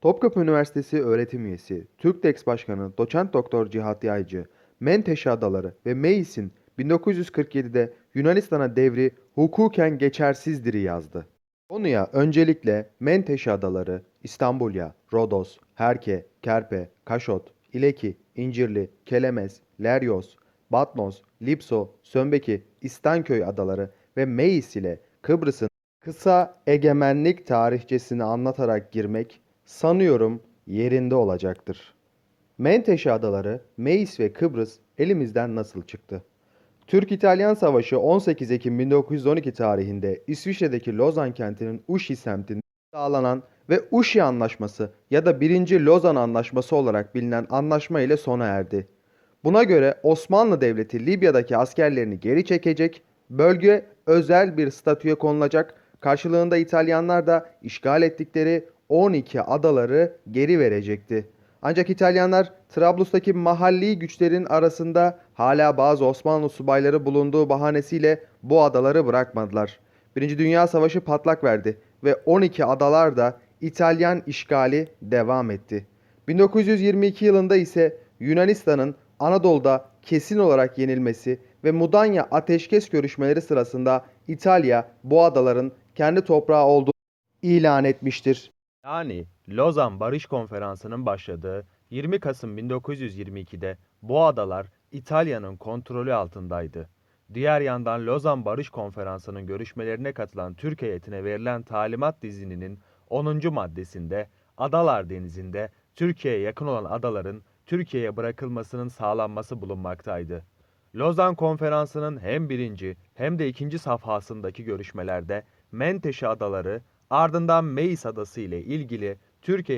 Topkapı Üniversitesi öğretim üyesi, TÜRKTEX Başkanı Doçent Doktor Cihat Yaycı, Menteşe Adaları ve Meis'in 1947'de Yunanistan'a devri hukuken geçersizdir'i yazdı. Konuya öncelikle Menteşe Adaları, İstanbulya, Rodos, Herke, Kerpe, Kaşot, İleki, İncirli, Kelemez, Leryos, Batnos, Lipso, Sömbeki, İstanköy adaları ve Meis ile Kıbrıs'ın kısa egemenlik tarihçesini anlatarak girmek sanıyorum yerinde olacaktır. Menteşe adaları, Meis ve Kıbrıs elimizden nasıl çıktı? Türk-İtalyan Savaşı 18 Ekim 1912 tarihinde İsviçre'deki Lozan kentinin Uşi semtinde sağlanan ve Uşi Anlaşması ya da 1. Lozan Anlaşması olarak bilinen anlaşma ile sona erdi. Buna göre Osmanlı Devleti Libya'daki askerlerini geri çekecek, bölge özel bir statüye konulacak, karşılığında İtalyanlar da işgal ettikleri 12 adaları geri verecekti. Ancak İtalyanlar Trablus'taki mahalli güçlerin arasında hala bazı Osmanlı subayları bulunduğu bahanesiyle bu adaları bırakmadılar. Birinci Dünya Savaşı patlak verdi ve 12 adalar da İtalyan işgali devam etti. 1922 yılında ise Yunanistan'ın Anadolu'da kesin olarak yenilmesi ve Mudanya ateşkes görüşmeleri sırasında İtalya bu adaların kendi toprağı olduğunu ilan etmiştir. Yani Lozan Barış Konferansı'nın başladığı 20 Kasım 1922'de bu adalar İtalya'nın kontrolü altındaydı. Diğer yandan Lozan Barış Konferansı'nın görüşmelerine katılan Türk heyetine verilen talimat dizininin 10. maddesinde Adalar Denizi'nde Türkiye'ye yakın olan adaların Türkiye'ye bırakılmasının sağlanması bulunmaktaydı. Lozan Konferansı'nın hem birinci hem de ikinci safhasındaki görüşmelerde Menteşe Adaları ardından Meis Adası ile ilgili Türk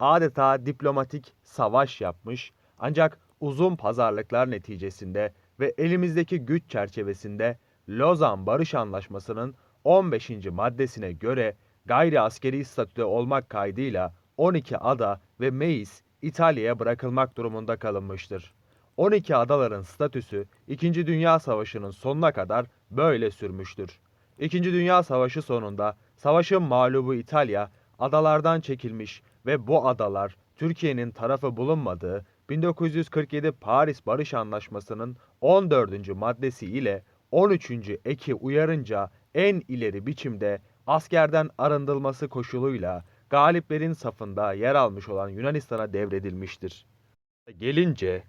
adeta diplomatik savaş yapmış ancak uzun pazarlıklar neticesinde ve elimizdeki güç çerçevesinde Lozan Barış Anlaşması'nın 15. maddesine göre gayri askeri statüde olmak kaydıyla 12 ada ve Meis İtalya'ya bırakılmak durumunda kalınmıştır. 12 adaların statüsü 2. Dünya Savaşı'nın sonuna kadar böyle sürmüştür. 2. Dünya Savaşı sonunda savaşın mağlubu İtalya adalardan çekilmiş ve bu adalar Türkiye'nin tarafı bulunmadığı 1947 Paris Barış Anlaşması'nın 14. maddesi ile 13. eki uyarınca en ileri biçimde askerden arındırılması koşuluyla galiplerin safında yer almış olan Yunanistan'a devredilmiştir. Gelince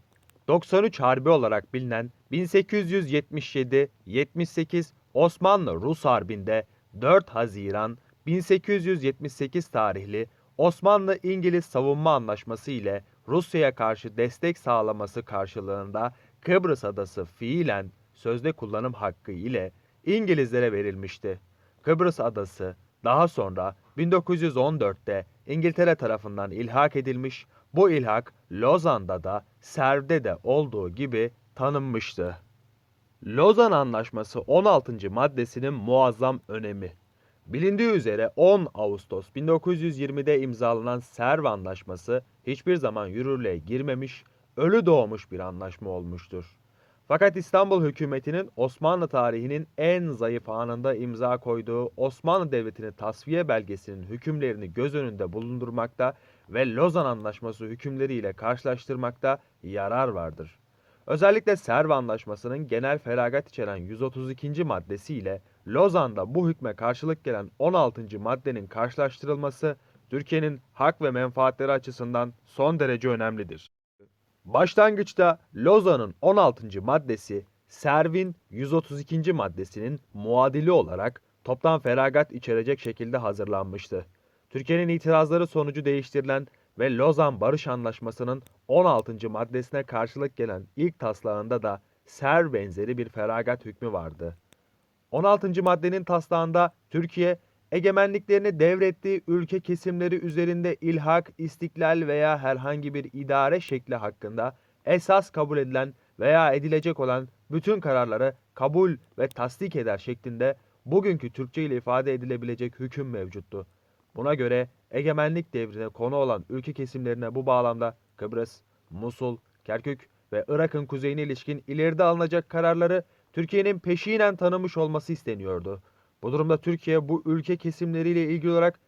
93 Harbi olarak bilinen 1877-78 Osmanlı-Rus Harbi'nde 4 Haziran 1878 tarihli Osmanlı-İngiliz Savunma Anlaşması ile Rusya'ya karşı destek sağlaması karşılığında Kıbrıs adası fiilen sözde kullanım hakkı ile İngilizlere verilmişti. Kıbrıs adası daha sonra 1914'te İngiltere tarafından ilhak edilmiş, bu ilhak Lozan'da da Serv'de de olduğu gibi tanınmıştı. Lozan Anlaşması 16. maddesinin muazzam önemi. Bilindiği üzere 10 Ağustos 1920'de imzalanan Serv Anlaşması hiçbir zaman yürürlüğe girmemiş, ölü doğmuş bir anlaşma olmuştur. Fakat İstanbul hükümetinin Osmanlı tarihinin en zayıf anında imza koyduğu Osmanlı Devleti'nin tasfiye belgesinin hükümlerini göz önünde bulundurmakta ve Lozan Anlaşması hükümleriyle karşılaştırmakta yarar vardır. Özellikle Serv Anlaşması'nın genel feragat içeren 132. maddesi ile Lozan'da bu hükme karşılık gelen 16. maddenin karşılaştırılması Türkiye'nin hak ve menfaatleri açısından son derece önemlidir. Başlangıçta Lozan'ın 16. maddesi Servin 132. maddesinin muadili olarak toptan feragat içerecek şekilde hazırlanmıştı. Türkiye'nin itirazları sonucu değiştirilen ve Lozan Barış Anlaşması'nın 16. maddesine karşılık gelen ilk taslağında da Serv benzeri bir feragat hükmü vardı. 16. maddenin taslağında Türkiye, egemenliklerini devrettiği ülke kesimleri üzerinde ilhak, istiklal veya herhangi bir idare şekli hakkında esas kabul edilen veya edilecek olan bütün kararları kabul ve tasdik eder şeklinde bugünkü Türkçe ile ifade edilebilecek hüküm mevcuttu. Buna göre egemenlik devrine konu olan ülke kesimlerine bu bağlamda Kıbrıs, Musul, Kerkük ve Irak'ın kuzeyine ilişkin ileride alınacak kararları Türkiye'nin peşinen tanımış olması isteniyordu. Bu durumda Türkiye bu ülke kesimleriyle ilgili olarak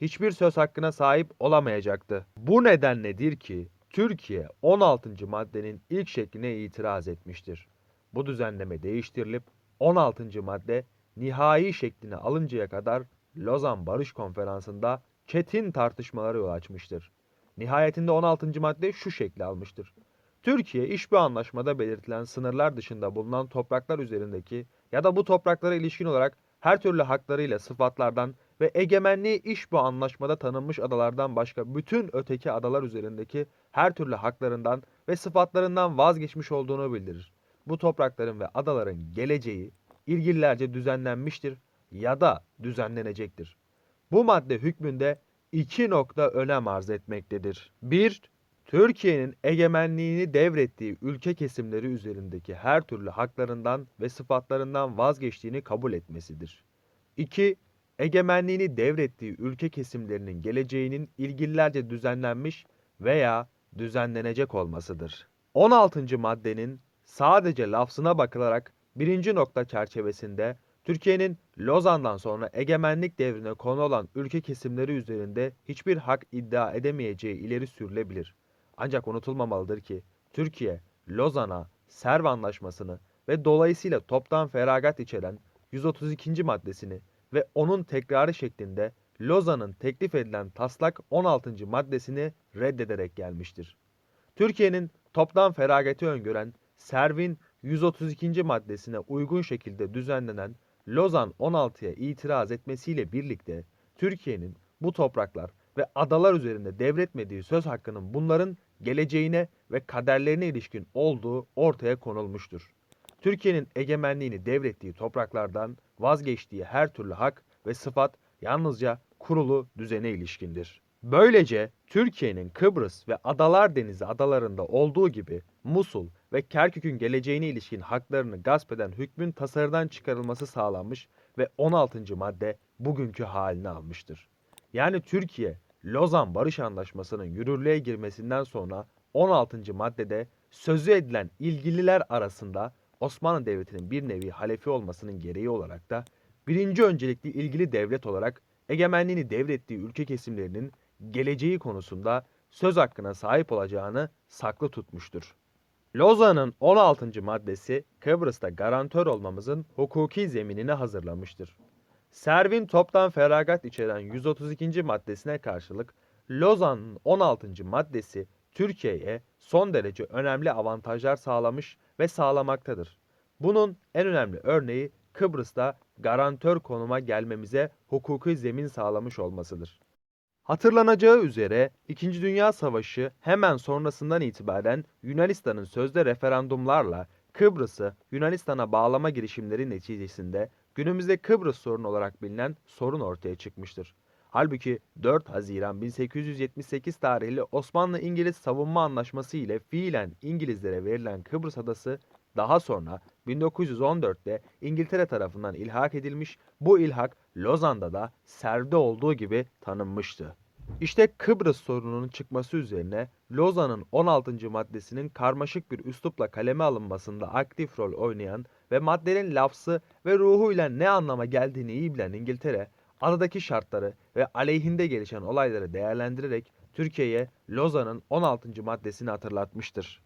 hiçbir söz hakkına sahip olamayacaktı. Bu nedenledir ki Türkiye 16. maddenin ilk şekline itiraz etmiştir. Bu düzenleme değiştirilip 16. madde nihai şeklini alıncaya kadar Lozan Barış Konferansı'nda çetin tartışmalara yol açmıştır. Nihayetinde 16. madde şu şekli almıştır. Türkiye hiçbir anlaşmada belirtilen sınırlar dışında bulunan topraklar üzerindeki ya da bu topraklara ilişkin olarak her türlü haklarıyla sıfatlardan ve egemenliği iş bu anlaşmada tanınmış adalardan başka bütün öteki adalar üzerindeki her türlü haklarından ve sıfatlarından vazgeçmiş olduğunu bildirir. Bu toprakların ve adaların geleceği ilgililerce düzenlenmiştir ya da düzenlenecektir. Bu madde hükmünde iki nokta önem arz etmektedir. 1. Türkiye'nin egemenliğini devrettiği ülke kesimleri üzerindeki her türlü haklarından ve sıfatlarından vazgeçtiğini kabul etmesidir. 2. Egemenliğini devrettiği ülke kesimlerinin geleceğinin ilgililerce düzenlenmiş veya düzenlenecek olmasıdır. 16. maddenin sadece lafzına bakılarak birinci nokta çerçevesinde Türkiye'nin Lozan'dan sonra egemenlik devrine konu olan ülke kesimleri üzerinde hiçbir hak iddia edemeyeceği ileri sürülebilir. Ancak unutulmamalıdır ki Türkiye, Lozan'a, Serv Anlaşması'nı ve dolayısıyla toptan feragat içeren 132. maddesini ve onun tekrarı şeklinde Lozan'ın teklif edilen taslak 16. maddesini reddederek gelmiştir. Türkiye'nin toptan feragati öngören Servin 132. maddesine uygun şekilde düzenlenen Lozan 16'ya itiraz etmesiyle birlikte Türkiye'nin bu topraklar ve adalar üzerinde devretmediği söz hakkının bunların geleceğine ve kaderlerine ilişkin olduğu ortaya konulmuştur. Türkiye'nin egemenliğini devrettiği topraklardan vazgeçtiği her türlü hak ve sıfat yalnızca kurulu düzene ilişkindir. Böylece Türkiye'nin Kıbrıs ve Adalar Denizi adalarında olduğu gibi Musul ve Kerkük'ün geleceğine ilişkin haklarını gasp eden hükmün tasarıdan çıkarılması sağlanmış ve 16. madde bugünkü halini almıştır. Yani Türkiye, Lozan Barış Anlaşması'nın yürürlüğe girmesinden sonra 16. maddede sözü edilen ilgililer arasında Osmanlı Devleti'nin bir nevi halefi olmasının gereği olarak da birinci öncelikli ilgili devlet olarak egemenliğini devrettiği ülke kesimlerinin geleceği konusunda söz hakkına sahip olacağını saklı tutmuştur. Lozan'ın 16. maddesi Kıbrıs'ta garantör olmamızın hukuki zeminini hazırlamıştır. Servin toptan feragat içeren 132. maddesine karşılık Lozan'ın 16. maddesi Türkiye'ye son derece önemli avantajlar sağlamış ve sağlamaktadır. Bunun en önemli örneği Kıbrıs'ta garantör konuma gelmemize hukuki zemin sağlamış olmasıdır. Hatırlanacağı üzere 2. Dünya Savaşı hemen sonrasından itibaren Yunanistan'ın sözde referandumlarla Kıbrıs'ı Yunanistan'a bağlama girişimleri neticesinde günümüzde Kıbrıs sorunu olarak bilinen sorun ortaya çıkmıştır. Halbuki 4 Haziran 1878 tarihli Osmanlı-İngiliz Savunma Anlaşması ile fiilen İngilizlere verilen Kıbrıs adası daha sonra 1914'te İngiltere tarafından ilhak edilmiş, bu ilhak Lozan'da da Serv'de olduğu gibi tanınmıştı. İşte Kıbrıs sorununun çıkması üzerine Lozan'ın 16. maddesinin karmaşık bir üslupla kaleme alınmasında aktif rol oynayan ve maddenin lafzı ve ruhuyla ne anlama geldiğini iyi bilen İngiltere, adadaki şartları ve aleyhinde gelişen olayları değerlendirerek Türkiye'ye Lozan'ın 16. maddesini hatırlatmıştır.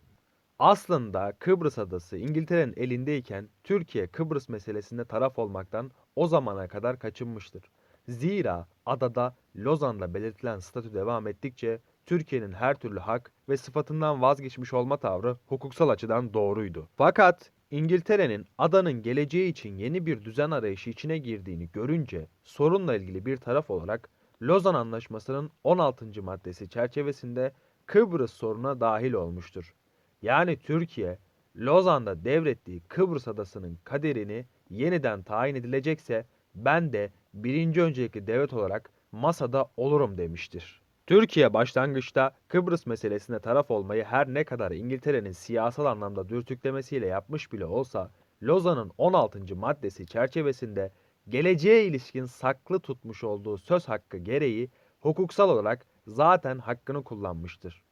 Aslında Kıbrıs adası İngiltere'nin elindeyken Türkiye Kıbrıs meselesinde taraf olmaktan o zamana kadar kaçınmıştır. Zira adada Lozan'da belirtilen statü devam ettikçe Türkiye'nin her türlü hak ve sıfatından vazgeçmiş olma tavrı hukuksal açıdan doğruydu. Fakat İngiltere'nin adanın geleceği için yeni bir düzen arayışı içine girdiğini görünce sorunla ilgili bir taraf olarak Lozan Anlaşması'nın 16. maddesi çerçevesinde Kıbrıs soruna dahil olmuştur. Yani Türkiye, Lozan'da devrettiği Kıbrıs adasının kaderini yeniden tayin edilecekse ben de birinci öncelikli devlet olarak masada olurum demiştir. Türkiye başlangıçta Kıbrıs meselesine taraf olmayı her ne kadar İngiltere'nin siyasal anlamda dürtüklemesiyle yapmış bile olsa, Lozan'ın 16. maddesi çerçevesinde geleceğe ilişkin saklı tutmuş olduğu söz hakkı gereği hukuksal olarak zaten hakkını kullanmıştır.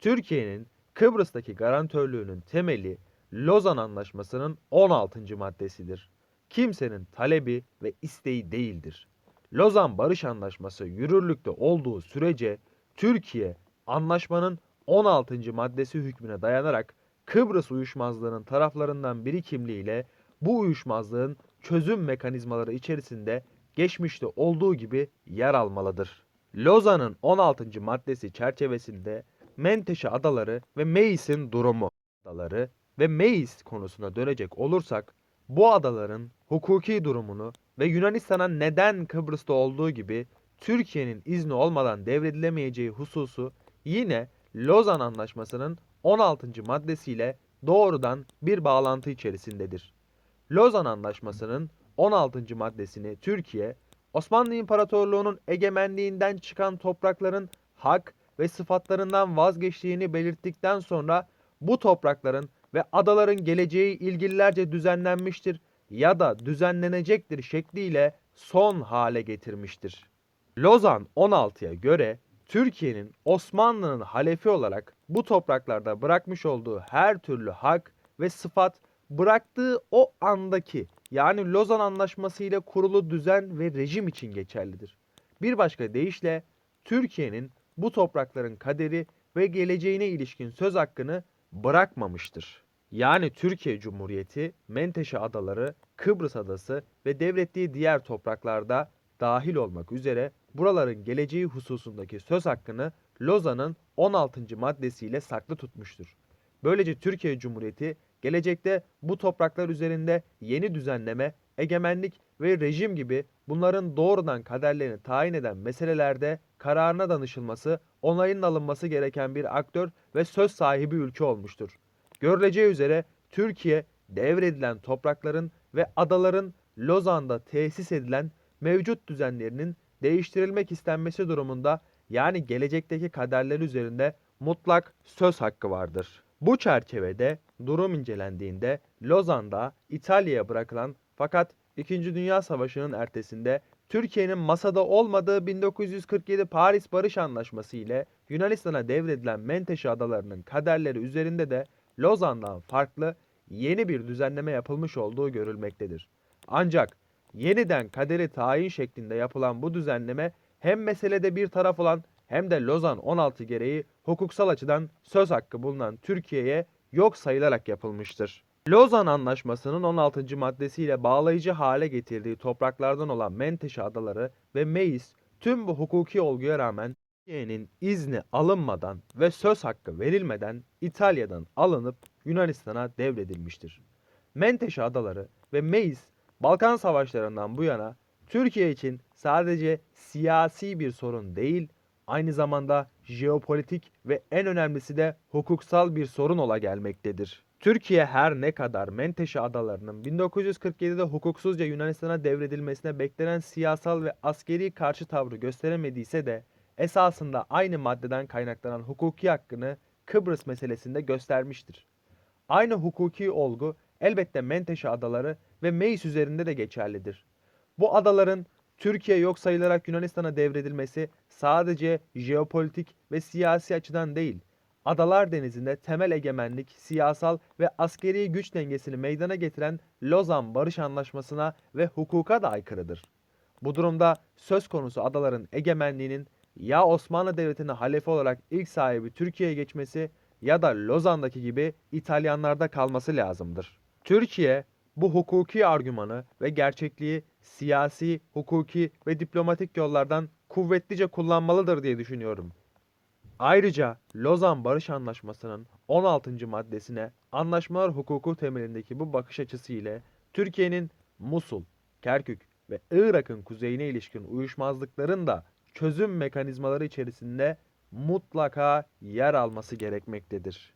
Türkiye'nin Kıbrıs'taki garantörlüğünün temeli Lozan Anlaşması'nın 16. maddesidir. Kimsenin talebi ve isteği değildir. Lozan Barış Anlaşması yürürlükte olduğu sürece Türkiye anlaşmanın 16. maddesi hükmüne dayanarak Kıbrıs uyuşmazlığının taraflarından biri kimliğiyle bu uyuşmazlığın çözüm mekanizmaları içerisinde geçmişte olduğu gibi yer almalıdır. Lozan'ın 16. maddesi çerçevesinde Menteşe Adaları ve Meis'in durumu adaları ve Meis konusuna dönecek olursak bu adaların hukuki durumunu ve Yunanistan'a neden Kıbrıs'ta olduğu gibi Türkiye'nin izni olmadan devredilemeyeceği hususu yine Lozan Anlaşması'nın 16. maddesiyle doğrudan bir bağlantı içerisindedir. Lozan Anlaşması'nın 16. maddesini Türkiye, Osmanlı İmparatorluğu'nun egemenliğinden çıkan toprakların hak ve sıfatlarından vazgeçtiğini belirttikten sonra bu toprakların ve adaların geleceği ilgililerce düzenlenmiştir ya da düzenlenecektir şekliyle son hale getirmiştir. Lozan 16'ya göre Türkiye'nin Osmanlı'nın halefi olarak bu topraklarda bırakmış olduğu her türlü hak ve sıfat bıraktığı o andaki yani Lozan Anlaşması ile kurulu düzen ve rejim için geçerlidir. Bir başka deyişle Türkiye'nin bu toprakların kaderi ve geleceğine ilişkin söz hakkını bırakmamıştır. Yani Türkiye Cumhuriyeti, Menteşe Adaları, Kıbrıs Adası ve devrettiği diğer topraklarda dahil olmak üzere buraların geleceği hususundaki söz hakkını Lozan'ın 16. maddesiyle saklı tutmuştur. Böylece Türkiye Cumhuriyeti gelecekte bu topraklar üzerinde yeni düzenleme, egemenlik ve rejim gibi bunların doğrudan kaderlerini tayin eden meselelerde kararına danışılması, onayının alınması gereken bir aktör ve söz sahibi ülke olmuştur. Görüleceği üzere Türkiye devredilen toprakların ve adaların Lozan'da tesis edilen mevcut düzenlerinin değiştirilmek istenmesi durumunda yani gelecekteki kaderler üzerinde mutlak söz hakkı vardır. Bu çerçevede durum incelendiğinde Lozan'da İtalya'ya bırakılan fakat 2. Dünya Savaşı'nın ertesinde Türkiye'nin masada olmadığı 1947 Paris Barış Anlaşması ile Yunanistan'a devredilen Menteşe adalarının kaderleri üzerinde de Lozan'dan farklı yeni bir düzenleme yapılmış olduğu görülmektedir. Ancak yeniden kaderi tayin şeklinde yapılan bu düzenleme hem meselede bir taraf olan hem de Lozan 16 gereği hukuksal açıdan söz hakkı bulunan Türkiye'ye yok sayılarak yapılmıştır. Lozan Anlaşması'nın 16. maddesiyle bağlayıcı hale getirdiği topraklardan olan Menteşe Adaları ve Meis tüm bu hukuki olguya rağmen Türkiye'nin izni alınmadan ve söz hakkı verilmeden İtalya'dan alınıp Yunanistan'a devredilmiştir. Menteşe Adaları ve Meis Balkan Savaşları'ndan bu yana Türkiye için sadece siyasi bir sorun değil, aynı zamanda jeopolitik ve en önemlisi de hukuksal bir sorun ola gelmektedir. Türkiye her ne kadar Menteşe adalarının 1947'de hukuksuzca Yunanistan'a devredilmesine beklenen siyasal ve askeri karşı tavrı gösteremediyse de esasında aynı maddeden kaynaklanan hukuki hakkını Kıbrıs meselesinde göstermiştir. Aynı hukuki olgu elbette Menteşe adaları ve Meis üzerinde de geçerlidir. Bu adaların Türkiye yok sayılarak Yunanistan'a devredilmesi sadece jeopolitik ve siyasi açıdan değil, Adalar Denizi'nde temel egemenlik, siyasal ve askeri güç dengesini meydana getiren Lozan Barış Anlaşması'na ve hukuka da aykırıdır. Bu durumda söz konusu adaların egemenliğinin ya Osmanlı Devleti'nin halefi olarak ilk sahibi Türkiye'ye geçmesi ya da Lozan'daki gibi İtalyanlarda kalması lazımdır. Türkiye bu hukuki argümanı ve gerçekliği siyasi, hukuki ve diplomatik yollardan kuvvetlice kullanmalıdır diye düşünüyorum. Ayrıca Lozan Barış Anlaşması'nın 16. maddesine anlaşmalar hukuku temelindeki bu bakış açısı ile Türkiye'nin Musul, Kerkük ve Irak'ın kuzeyine ilişkin uyuşmazlıkların da çözüm mekanizmaları içerisinde mutlaka yer alması gerekmektedir.